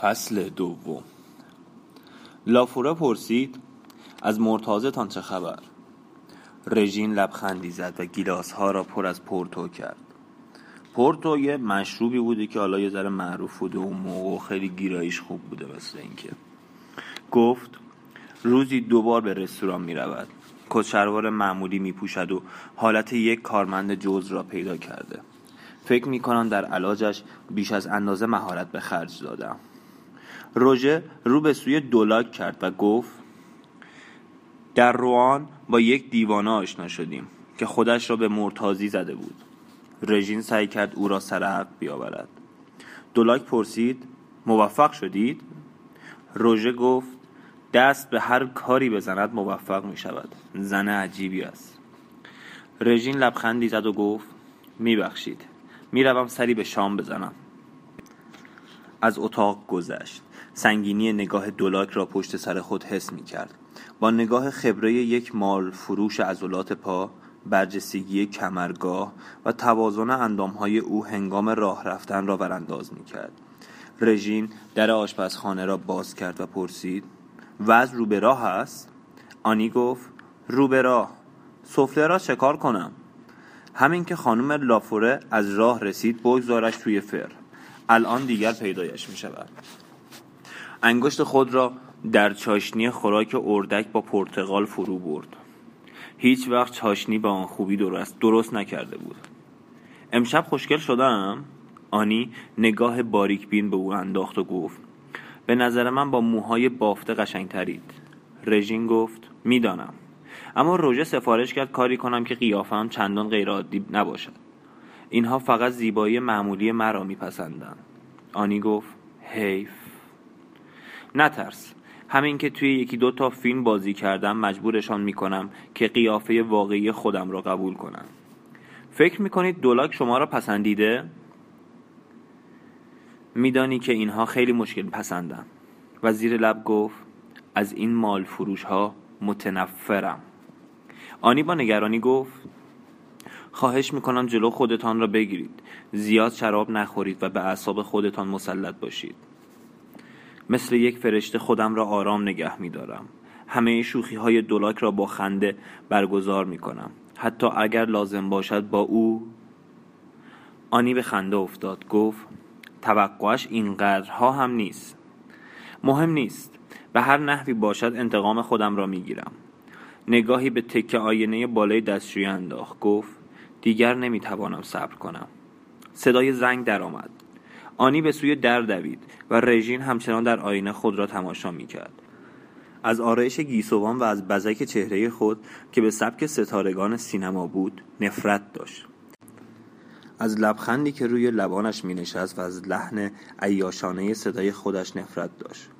فصل دوم. لافورا پرسید از مرتازتان چه خبر؟ رژین لبخندی زد و گیلاس ها را پر از پورتو کرد. پورتو یه مشروبی بوده که حالا یه ذره معروف بوده اون موقع خیلی گیراییش خوب بوده مثل اینکه. گفت روزی دوبار به رستوران می رود. کچروار معمولی می پوشد و حالت یک کارمند جوز را پیدا کرده. فکر می کنم در علاجش بیش از اندازه مهارت به خرج دادم. روژه رو به سوی دولاک کرد و گفت در روان با یک دیوانه آشنا شدیم که خودش را به مرتازی زده بود. رژین سعی کرد او را سر حق بیاورد. دولاک پرسید موفق شدید؟ روژه گفت دست به هر کاری بزند موفق می شود. زن عجیبی است. رژین لبخندی زد و گفت میبخشید می‌روم سری به شام بزنم. از اتاق گذشت. سنگینی نگاه دولاک را پشت سر خود حس می کرد. با نگاه خبره یک مال فروش عضلات پا برجستگی کمرگاه و توازن اندامهای او هنگام راه رفتن را ورانداز می کرد. رژین در آشپزخانه را باز کرد و پرسید وز رو به راه است؟ آنی گفت رو به راه. سفله را چکار کنم؟ همین که خانم لافوره از راه رسید بگذارش توی فر. الان دیگر پیدایش می شود. انگشت خود را در چاشنی خوراک اردک با پرتغال فرو برد. هیچ وقت چاشنی با آن خوبی درست, درست نکرده بود. امشب خوشگل شدم؟ آنی نگاه باریک بین به او انداخت و گفت به نظر من با موهای بافته قشنگترید. رژین گفت می‌دانم. اما روژه سفارش کرد کاری کنم که قیافم چندان غیرعادی نباشد. اینها فقط زیبایی معمولی مرا میپسندند. آنی گفت حیف. نترس. همین که توی یکی دو تا فیلم بازی کردم مجبورشان می‌کنم که قیافه واقعی خودم را قبول کنم. فکر می‌کنید دولاک شما را پسندیده؟ میدانی که اینها خیلی مشکل پسندم و زیر لب گفت از این مال فروش ها متنفرم. آنی با نگرانی گفت خواهش می‌کنم جلو خودتان را بگیرید. زیاد شراب نخورید و به اعصاب خودتان مسلط باشید. مثل یک فرشته خودم را آرام نگه میدارم. همه شوخی های دولاک را با خنده برگزار می کنم حتی اگر لازم باشد با او. آنی به خنده افتاد گفت توقعش اینقدرها هم نیست. مهم نیست. به هر نحوی باشد انتقام خودم را می‌گیرم. نگاهی به تکه آینه بالای دستشویی انداخت. گفت دیگر نمی‌توانم صبر کنم. صدای زنگ درآمد. آنی به سوی در دوید و رژین همچنان در آینه خود را تماشا می‌کرد. از آرایش گیسوان و از بزک چهره خود که به سبک ستارگان سینما بود نفرت داشت. از لبخندی که روی لبانش می نشست و از لحن عیاشانه صدای خودش نفرت داشت.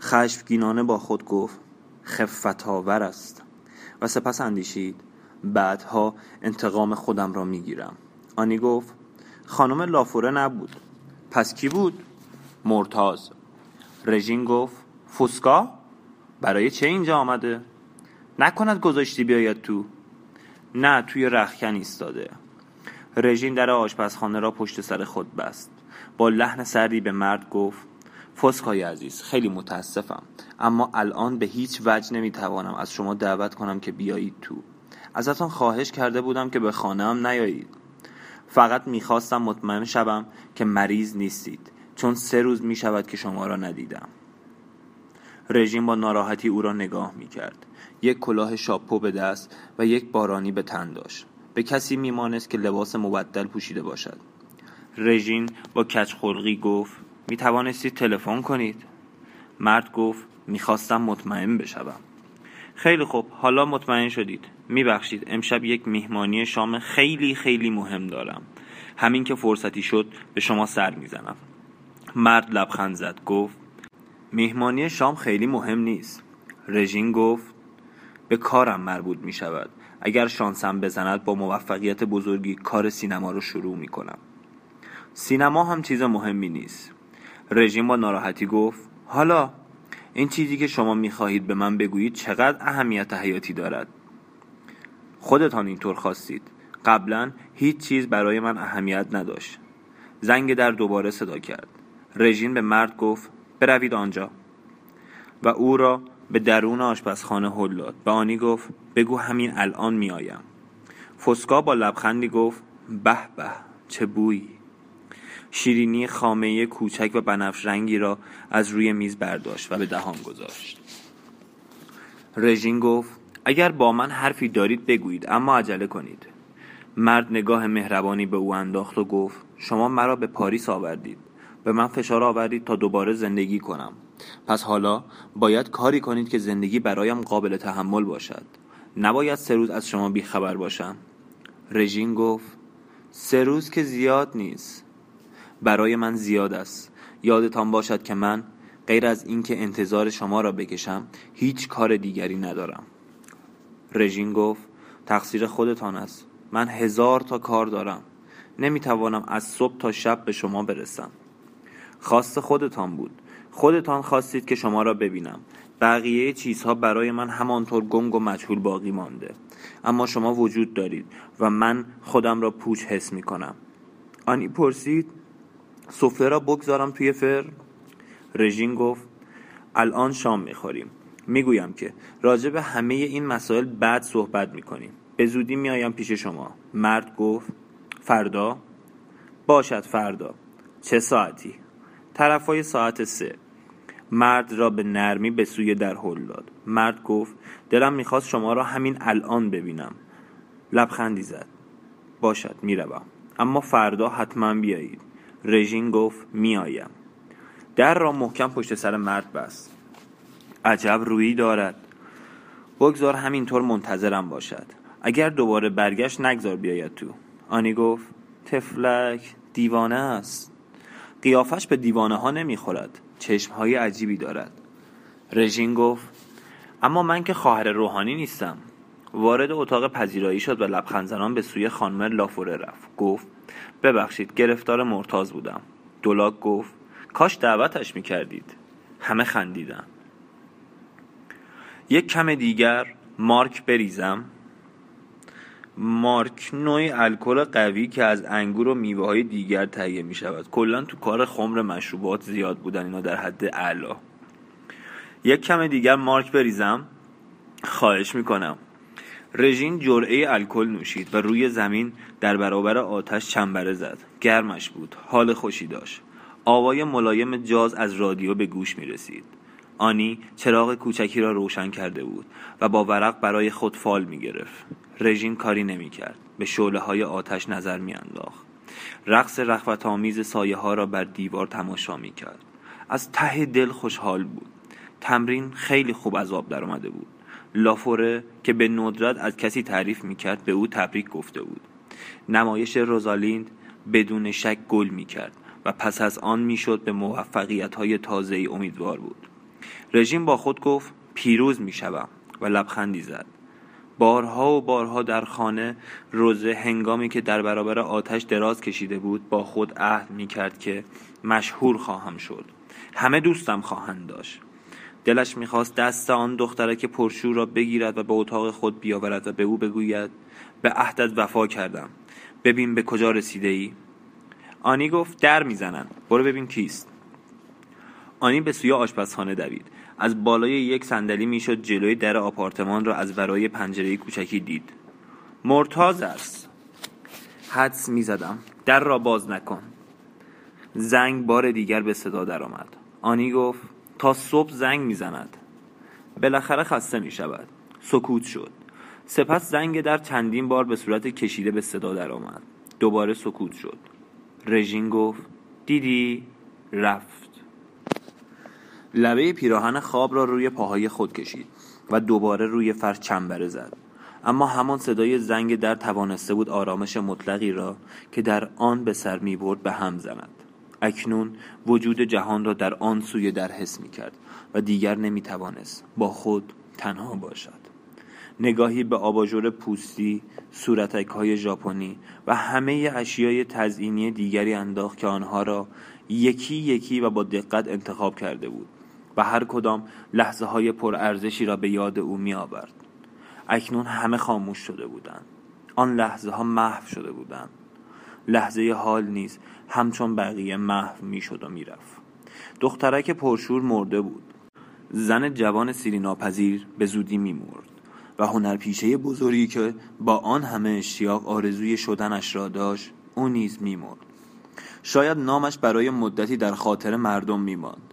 خشمگینانه با خود گفت خفتاور است. و سپس اندیشید بعدها انتقام خودم را می گیرم آنی گفت خانم لافوره نبود. پس کی بود؟ مرتاز رژین گفت فوسکا؟ برای چه اینجا آمده؟ نکند گذاشتی بیاید تو؟ نه توی رخکن ایستاده رژین در آشپزخانه را پشت سر خود بست با لحن سردی به مرد گفت فسکای عزیز خیلی متاسفم اما الان به هیچ وجه نمی‌توانم از شما دعوت کنم که بیایید تو ازتان خواهش کرده بودم که به خانه هم نیایید فقط می‌خواستم مطمئن شوم که مریض نیستید چون سه روز می‌شود که شما را ندیدم. رژیم با ناراحتی او را نگاه می‌کرد. یک کلاه شاپو به دست و یک بارانی به تن داشت. به کسی میمانست که لباس مبدل پوشیده باشد. رژین با کچ خلقی گفت می توانستید تلفن کنید؟ مرد گفت می‌خواستم مطمئن بشوم. خیلی خوب حالا مطمئن شدید. میبخشید امشب یک میهمانی شام خیلی خیلی مهم دارم. همین که فرصتی شد به شما سر می‌زنم. مرد لبخند زد گفت میهمانی شام خیلی مهم نیست. رژین گفت به کارم مربوط می شود اگر شانسم بزند با موفقیت بزرگی کار سینما رو شروع می کنم سینما هم چیز مهمی نیست. رژیم با ناراحتی گفت حالا این چیزی که شما می‌خواهید به من بگویید چقدر اهمیت حیاتی دارد؟ خودتان اینطور خواستید. قبلا هیچ چیز برای من اهمیت نداشت. زنگ در دوباره صدا کرد. رژین به مرد گفت بروید آنجا. و او را به درون آشپزخانه هل داد. به آنی گفت بگو همین الان میآیم فسکا با لبخندی گفت به به چه بویی. شیرینی خامه کوچک و بنفش رنگی را از روی میز برداشت و به دهان گذاشت. رژین گفت اگر با من حرفی دارید بگویید اما عجله کنید. مرد نگاه مهربانی به او انداخت و گفت شما مرا به پاریس آوردید. به من فشار آوردید تا دوباره زندگی کنم. پس حالا باید کاری کنید که زندگی برایم قابل تحمل باشد. نباید سه روز از شما بیخبر باشم. رژین گفت سه روز که زیاد نیست. برای من زیاد است. یادتان باشد که من غیر از اینکه انتظار شما را بکشم هیچ کار دیگری ندارم. رژین گفت تقصیر خودتان است. من هزار تا کار دارم. نمی‌توانم از صبح تا شب به شما برسم. خواست خودتان بود. خودتان خواستید که شما را ببینم. بقیه چیزها برای من همانطور گنگ و مجهول باقی مانده. اما شما وجود دارید و من خودم را پوچ حس می کنم آنی پرسید سفره را بگذارم توی فر؟ رژین گفت الان شام می‌خوریم. می‌گویم که راجع به همه این مسائل بعد صحبت می‌کنیم. به زودی میآیم پیش شما. مرد گفت فردا؟ باشد فردا. چه ساعتی؟ طرفای ساعت سه. مرد را به نرمی به سوی در هل داد. مرد گفت دلم می‌خواست شما را همین الان ببینم. لبخندی زد. باشد می‌روم. اما فردا حتما بیایید. رژین گفت میآیم. در را محکم پشت سر مرد بست. عجب رویی دارد. بگذار همینطور منتظرم باشد. اگر دوباره برگشت نگذار بیاید تو. آنی گفت تفلک دیوانه است. قیافش به دیوانه ها نمی‌خورد. چشم های عجیبی دارد. رژین گفت اما من که خواهر روحانی نیستم. وارد اتاق پذیرایی شد و لبخند زنان به سوی خانم لافوره رفت. گفت ببخشید گرفتار مرتاز بودم. دولاک گفت کاش دعوتش می‌کردید. همه خندیدن. یک کم دیگر مارک بریزم. مارک نوعی الکل قوی که از انگور و میوه های دیگر تهیه می شود کلا تو کار خمر مشروبات زیاد بودن اینا در حد اعلا یک کم دیگر مارک بریزم. خواهش می‌کنم. رژین جرعه الکل نوشید و روی زمین در برابر آتش چنبره زد. گرمش بود. حال خوشی داشت. آوای ملایم جاز از رادیو به گوش می رسید آنی چراغ کوچکی را روشن کرده بود و با ورق برای خود فال می گرفت. رژین کاری نمی کرد. به شعله های آتش نظر می انداخت. رقص رخوت آمیز سایه ها را بر دیوار تماشا می کرد. از ته دل خوشحال بود. تمرین خیلی خوب از آب در آمده بود. لافوره که به ندرت از کسی تعریف می کرد به او تبریک گفته بود. نمایش روزالیند بدون شک گل می کرد و پس از آن می‌شد به موفقیت های تازه امیدوار بود. رژیم با خود گفت پیروز می و لبخندی زد. بارها و بارها در خانه روزه هنگامی که در برابر آتش دراز کشیده بود با خود عهد می کرد که مشهور خواهم شد. همه دوستم خواهند داشت. دلش می‌خواست دست آن دختره که پرشور را بگیرد و به اتاق خود بیاورد و به او بگوید به عهدت وفا کردم. ببین به کجا رسیده ای آنی گفت در می‌زنن. برو ببین کیست. آنی به سوی آشپزخانه دوید. از بالای یک صندلی می‌شد جلوی در آپارتمان را از ورای پنجره کوچکی دید. مرتاز است. حدس می‌زدم. در را باز نکن. زنگ بار دیگر به صدا درآمد. آنی گفت تا صبح زنگ می‌زند. بالاخره خسته می شود سکوت شد. سپس زنگ در چندین بار به صورت کشیده به صدا درآمد. دوباره سکوت شد. رژین گفت دیدی؟ رفت. لبه پیراهن خواب را روی پاهای خود کشید و دوباره روی فرش چنبره زد. اما همان صدای زنگ در توانسته بود آرامش مطلقی را که در آن به سر می برد به هم زند. اکنون وجود جهان را در آن سوی در حس می کرد و دیگر نمی توانست با خود تنها باشد. نگاهی به آباژور پوستی، صورتک های ژاپنی و همه اشیای تزئینی دیگری انداخت که آنها را یکی یکی و با دقت انتخاب کرده بود. و هر کدام لحظه های پرارزشی را به یاد او می آورد. اکنون همه خاموش شده بودند. آن لحظه ها محو شده بودند. لحظه حال نیز همچون بقیه محو می شد و می رفت. دخترک پرشور مرده بود زن جوان سیری ناپذیر به زودی میمرد و هنرپیشه بزرگی که با آن همه اشتیاق آرزوی شدنش را داشت او نیز میمرد شاید نامش برای مدتی در خاطر مردم میماند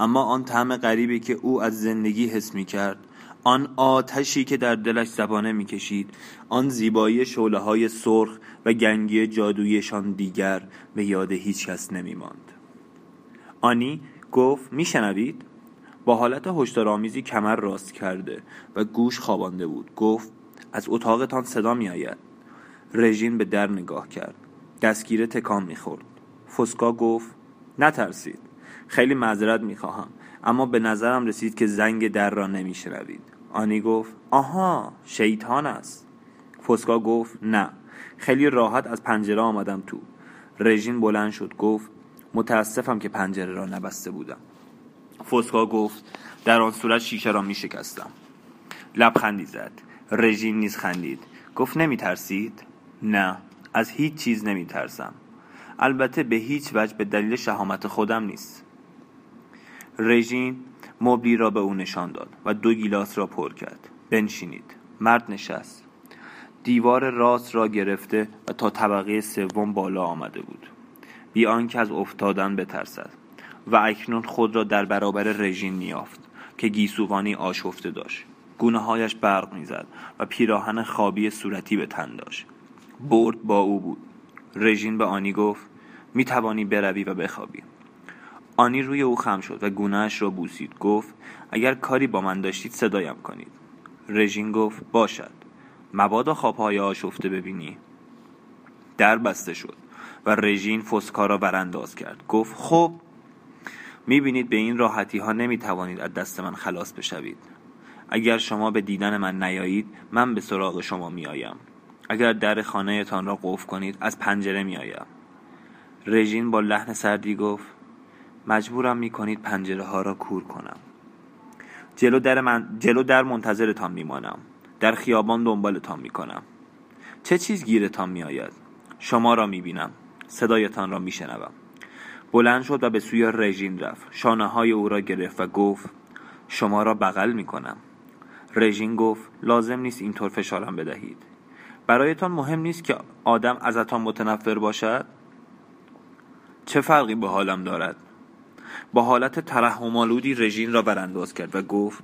اما آن طعم غریبی که او از زندگی حس می کرد آن آتشی که در دلش زبانه می‌کشید آن زیبایی شعله های سرخ و گنگی جادویشان دیگر به یاد هیچ کس نمی ماند. آنی گفت میشنوید؟ با حالت هشدارآمیزی کمر راست کرده و گوش خوابانده بود. گفت از اتاقتان صدا می آید رژین به در نگاه کرد. دستگیره تکان می‌خورد. فسکا گفت نترسید. خیلی معذرت می‌خواهم. اما به نظرم رسید که زنگ در را نمیشنوید. آنی گفت آها شیطان است. فسکا گفت نه خیلی راحت از پنجره آمدم تو. رژین بلند شد گفت متاسفم که پنجره را نبسته بودم. فسکا گفت در آن صورت شیشه را می شکستم لبخندی زد. رژین نیز خندید. گفت نمی ترسید؟ نه از هیچ چیز نمی ترسم البته به هیچ وجه به دلیل شهامت خودم نیست. رژین مبلی را به او نشان داد و دو گیلاس را پر کرد. بنشینید. مرد نشست. دیوار راست را گرفته و تا طبقه سوم بالا آمده بود. بی آنکه از افتادن بترسد. و اکنون خود را در برابر رژین میافت که گیسوانی آشفته داشت. گونه هایش برق می‌زد و پیراهن خوابی صورتی به تن داشت. برد با او بود. رژین به آنی گفت می توانی بروی و بخوابی. آنی روی او خم شد و گونهش را بوسید. گفت اگر کاری با من داشتید صدایم کنید. رژین گفت باشد. مبادا خوابهای آشفته ببینی. در بسته شد و رژین فسکا را برانداز کرد. گفت خب می‌بینید به این راحتی ها نمی توانید از دست من خلاص بشوید. اگر شما به دیدن من نیایید من به سراغ شما میآیم. اگر در خانهتان را قفل کنید از پنجره میآیم. رژین با لحن سردی گفت مجبورم می کنید پنجره ها را کور کنم. جلو در, من... جلو در منتظرتان میمانم. در خیابان دنبالتان می‌کنم. چه چیز گیرتان میآید؟ شما را می‌بینم. صدایتان را میشنوم. بلند شد و به سوی رژین رفت. شانه های او را گرفت و گفت شما را بغل می‌کنم. رژین گفت لازم نیست اینطور فشارم بدهید. برایتان مهم نیست که آدم ازتان متنفر باشد؟ چه فرقی به حالم دارد؟ با حالت ترحمالودی رژین را برانداز کرد و گفت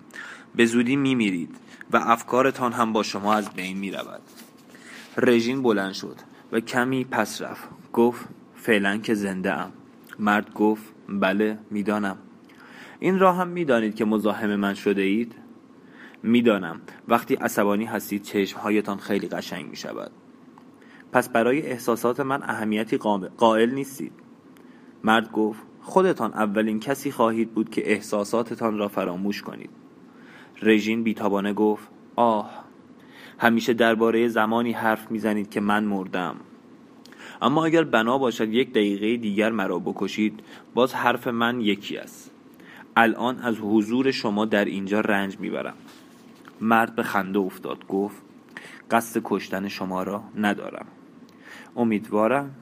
به زودی میمیرید و افکارتان هم با شما از بین می رود رژین بلند شد و کمی پس رفت. گفت فعلا که زنده ام مرد گفت بله می‌دانم. این را هم می‌دانید که مزاحم من شده اید? می‌دانم. وقتی عصبانی هستید چشمهایتان خیلی قشنگ می شود پس برای احساسات من اهمیتی قائل نیستید. مرد گفت خودتان اولین کسی خواهید بود که احساساتتان را فراموش کنید. رژین بیتابانه گفت آه همیشه درباره زمانی حرف می‌زنید که من مردم. اما اگر بنا باشد یک دقیقه دیگر مرا بکشید باز حرف من یکی است. الان از حضور شما در اینجا رنج می‌برم. مرد به خنده افتاد گفت قصد کشتن شما را ندارم. امیدوارم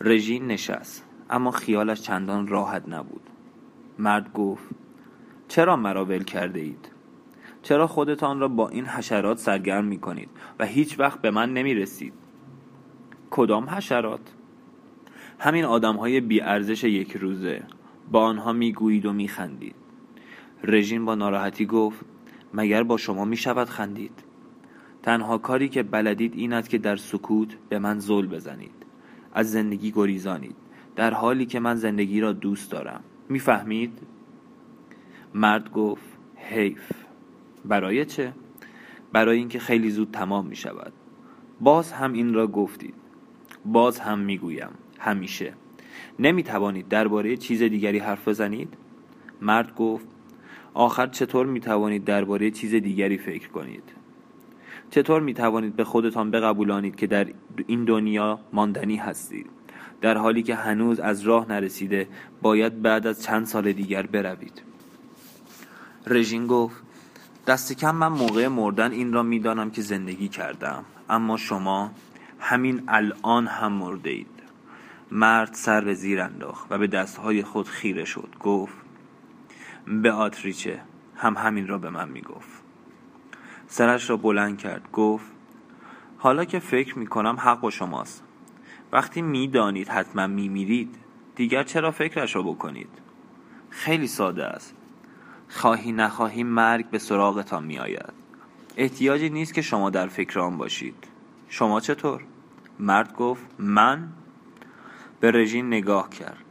رژین نشست. اما خیالش چندان راحت نبود. مرد گفت چرا مرا ول کرده اید چرا خودتان را با این حشرات سرگرم می کنید و هیچ وقت به من نمی رسید کدام حشرات؟ همین آدم های بی ارزش یک روزه. با آنها می گویید و می خندید رژین با ناراحتی گفت مگر با شما می شود خندید؟ تنها کاری که بلدید این است که در سکوت به من زل بزنید. از زندگی گریزانید. در حالی که من زندگی را دوست دارم می‌فهمید؟ مرد گفت حیف برای چه؟ برای اینکه خیلی زود تمام می شود باز هم این را گفتید باز هم می گویم همیشه نمی توانید درباره چیز دیگری حرف بزنید؟ مرد گفت آخر چطور می توانید درباره چیز دیگری فکر کنید؟ چطور می توانید به خودتان بقبولانید که در این دنیا ماندنی هستید؟ در حالی که هنوز از راه نرسیده باید بعد از چند سال دیگر بروید. رژین گفت دست کم من موقع مردن این را می‌دانم که زندگی کردم. اما شما همین الان هم مرده اید مرد سر به زیر انداخت و به دستهای خود خیره شد. گفت به آتریچه هم همین را به من می‌گفت. سرش را بلند کرد. گفت حالا که فکر می کنم حق و شماست. وقتی می‌دانید حتما میمیرید دیگر چرا فکرش را بکنید؟ خیلی ساده است. خواهی نخواهی مرگ به سراغتان می آید احتیاجی نیست که شما در فکر آن باشید. شما چطور؟ مرد گفت من؟ به رژین نگاه کرد.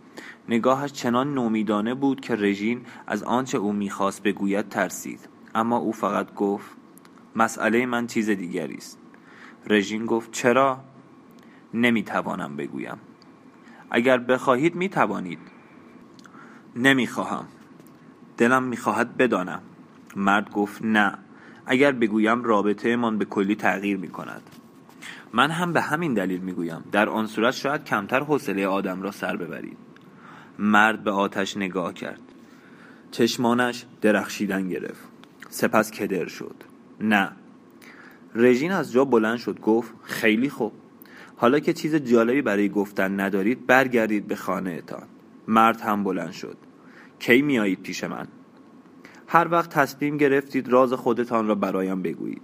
نگاهش چنان نومیدانه بود که رژین از آنچه او می‌خواست بگوید ترسید. اما او فقط گفت مسئله من چیز دیگری است. رژین گفت چرا؟ نمی‌توانم بگویم. اگر بخواهید می‌توانید. نمی‌خواهم. دلم می‌خواهد بدانم. مرد گفت نه. اگر بگویم رابطه من به کلی تغییر می‌کند. من هم به همین دلیل می‌گویم. در آن صورت شاید کمتر حوصله آدم را سر ببرید. مرد به آتش نگاه کرد. چشمانش درخشیدن گرفت. سپس کدر شد. نه. رژین از جا بلند شد. گفت خیلی خوب. حالا که چیز جالبی برای گفتن ندارید برگردید به خانه اتان مرد هم بلند شد. کی میایید پیش من؟ هر وقت تصمیم گرفتید راز خودتان را برایم بگویید.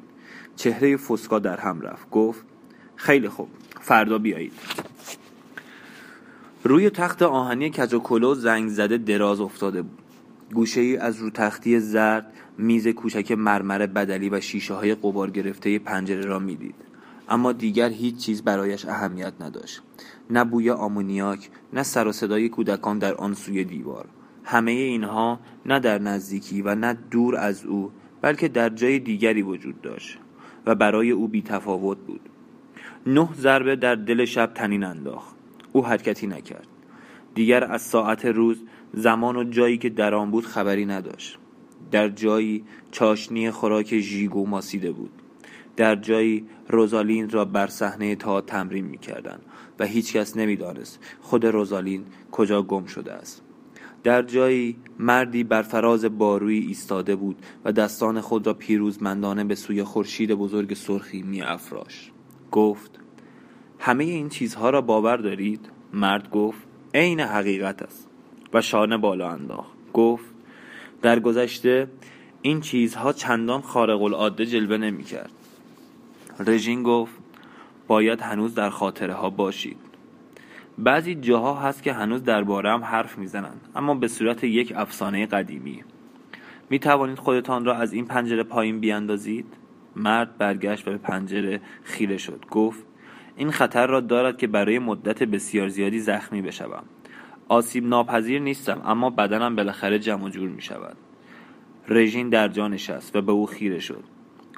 چهره فسکا در هم رفت. گفت خیلی خوب فردا بیایید. روی تخت آهنی کج و زنگ زده دراز افتاده بود. گوشه ای از رو تختی زرد میز کوچک مرمر بدلی و شیشه های قبار گرفته پنجره را می‌دید. اما دیگر هیچ چیز برایش اهمیت نداشت. نه بوی آمونیاک نه سر و صدای کودکان در آن سوی دیوار. همه اینها نه در نزدیکی و نه دور از او بلکه در جای دیگری وجود داشت و برای او بی تفاوت بود. نه ضربه در دل شب تنین انداخت. او حرکتی نکرد. دیگر از ساعت روز زمان و جایی که در آن بود خبری نداشت. در جایی چاشنی خوراک ژیگو ماسیده بود. در جایی روزالین را بر صحنه تا تمرین می‌کردند و هیچکس نمی‌دانست خود روزالین کجا گم شده است در جایی مردی بر فراز باروی ایستاده بود و دستان خود را پیروزمندانه به سوی خورشید بزرگ سرخی می افراش. گفت همه این چیزها را باور دارید؟ مرد گفت عین حقیقت است و شانه بالا انداخت گفت در گذشته این چیزها چندان خارق العاده جلوه نمی کرد رژین گفت باید هنوز در خاطره ها باشید. بعضی جاها هست که هنوز درباره هم حرف می‌زنند اما به صورت یک افسانه قدیمی. می توانید خودتان را از این پنجره پایین بیاندازید؟ مرد برگشت و به پنجره خیره شد. گفت این خطر را دارد که برای مدت بسیار زیادی زخمی بشوم. آسیب ناپذیر نیستم اما بدنم بالاخره جمع جور می شود رژین در جا نشست و به او خیره شد.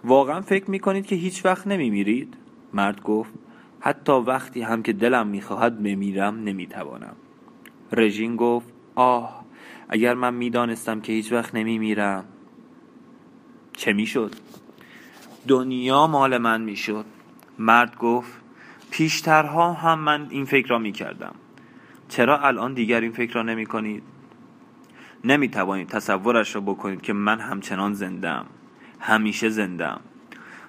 واقعا فکر می کنید که هیچ وقت نمی میرید؟ مرد گفت حتی وقتی هم که دلم می‌خواهد بمیرم نمی‌توانم. رژین گفت آه اگر من می‌دانستم که هیچ وقت نمیمیرم. چه می‌شد؟ دنیا مال من می‌شد. مرد گفت پیشترها هم من این فکر را می‌کردم. چرا الان دیگر این فکر را نمی کنید؟ نمی توانید تصورش را بکنید که من همچنان زندم همیشه زندم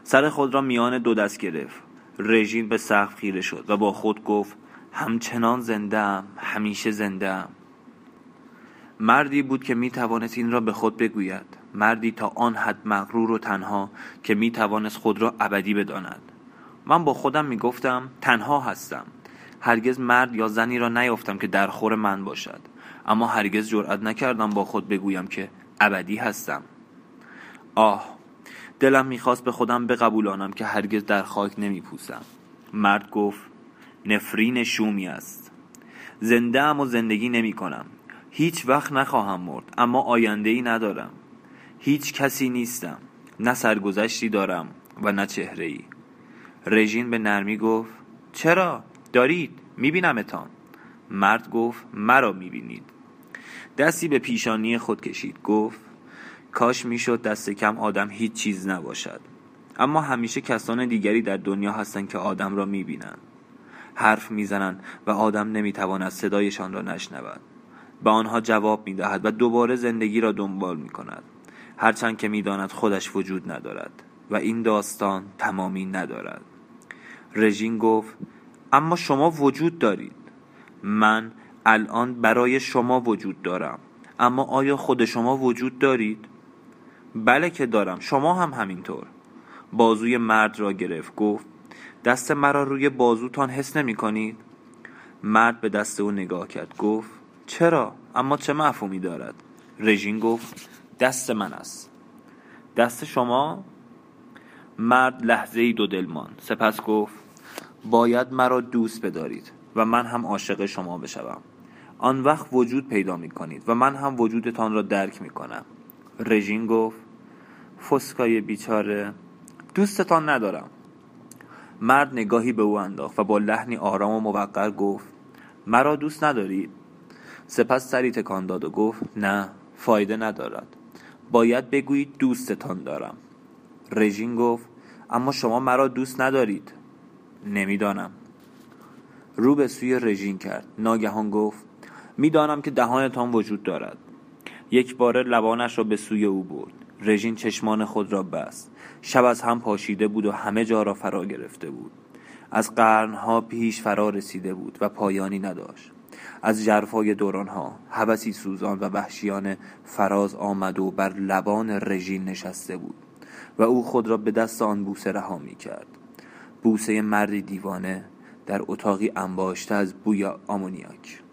سر خود را میان دو دست گرفت. رژین به سقف خیره شد و با خود گفت همچنان زندم همیشه زندم مردی بود که می توانست این را به خود بگوید. مردی تا آن حد مغرور و تنها که می توانست خود را ابدی بداند. من با خودم می گفتم تنها هستم. هرگز مرد یا زنی را نیافتم که در خور من باشد. اما هرگز جرأت نکردم با خود بگویم که ابدی هستم. آه دلم می‌خواست به خودم بقبولانم که هرگز در خاک نمیپوسم. مرد گفت نفرین شومی است. زنده ام و زندگی نمی کنم هیچ وقت نخواهم مرد اما آینده ای ندارم. هیچ کسی نیستم. نه سرگذشتی دارم و نه چهره ای رژین به نرمی گفت چرا؟ دارید؟ میبینمتان. مرد گفت مرا می‌بینید. دستی به پیشانی خود کشید. گفت کاش می‌شد دست کم آدم هیچ چیز نباشد. اما همیشه کسان دیگری در دنیا هستند که آدم را می‌بینند حرف می‌زنند و آدم نمی‌تواند صدایشان را نشنود. به آنها جواب می‌دهد و دوباره زندگی را دنبال می‌کند. هرچند که می‌داند خودش وجود ندارد و این داستان تمامی ندارد. رژین گفت اما شما وجود دارید. من الان برای شما وجود دارم. اما آیا خود شما وجود دارید؟ بله که دارم شما هم همینطور بازوی مرد را گرفت گفت دست مرا روی بازوتان حس نمی کنید؟ مرد به دست او نگاه کرد گفت چرا؟ اما چه مفهومی دارد؟ رژین گفت دست من است دست شما؟ مرد لحظه ای دو دل ماند سپس گفت باید مرا دوست بدارید و من هم عاشق شما بشوم آن وقت وجود پیدا می کنید و من هم وجودتان را درک می کنم رژین گفت فسکای بیچاره. دوستتان ندارم. مرد نگاهی به او انداخت و با لحنی آرام و موقر گفت مرا دوست ندارید سپس سری تکان داد و گفت نه فایده ندارد. باید بگویید دوستتان دارم. رژین گفت اما شما مرا دوست ندارید. نمی‌دانم. رو به سوی رژین کرد. ناگهان گفت می‌دانم که دهانتان وجود دارد. یک بار لبانش را به سوی او برد. رژین چشمان خود را بست. شب از هم پاشیده بود و همه جا را فرا گرفته بود. از قرنها پیش فرا رسیده بود و پایانی نداشت. از جرفای دورانها حبسی سوزان و وحشیان فراز آمد و بر لبان رژین نشسته بود و او خود را به دست آن بوسه رها می کرد. بوسه مردی دیوانه در اتاقی انباشته از بوی آمونیاک.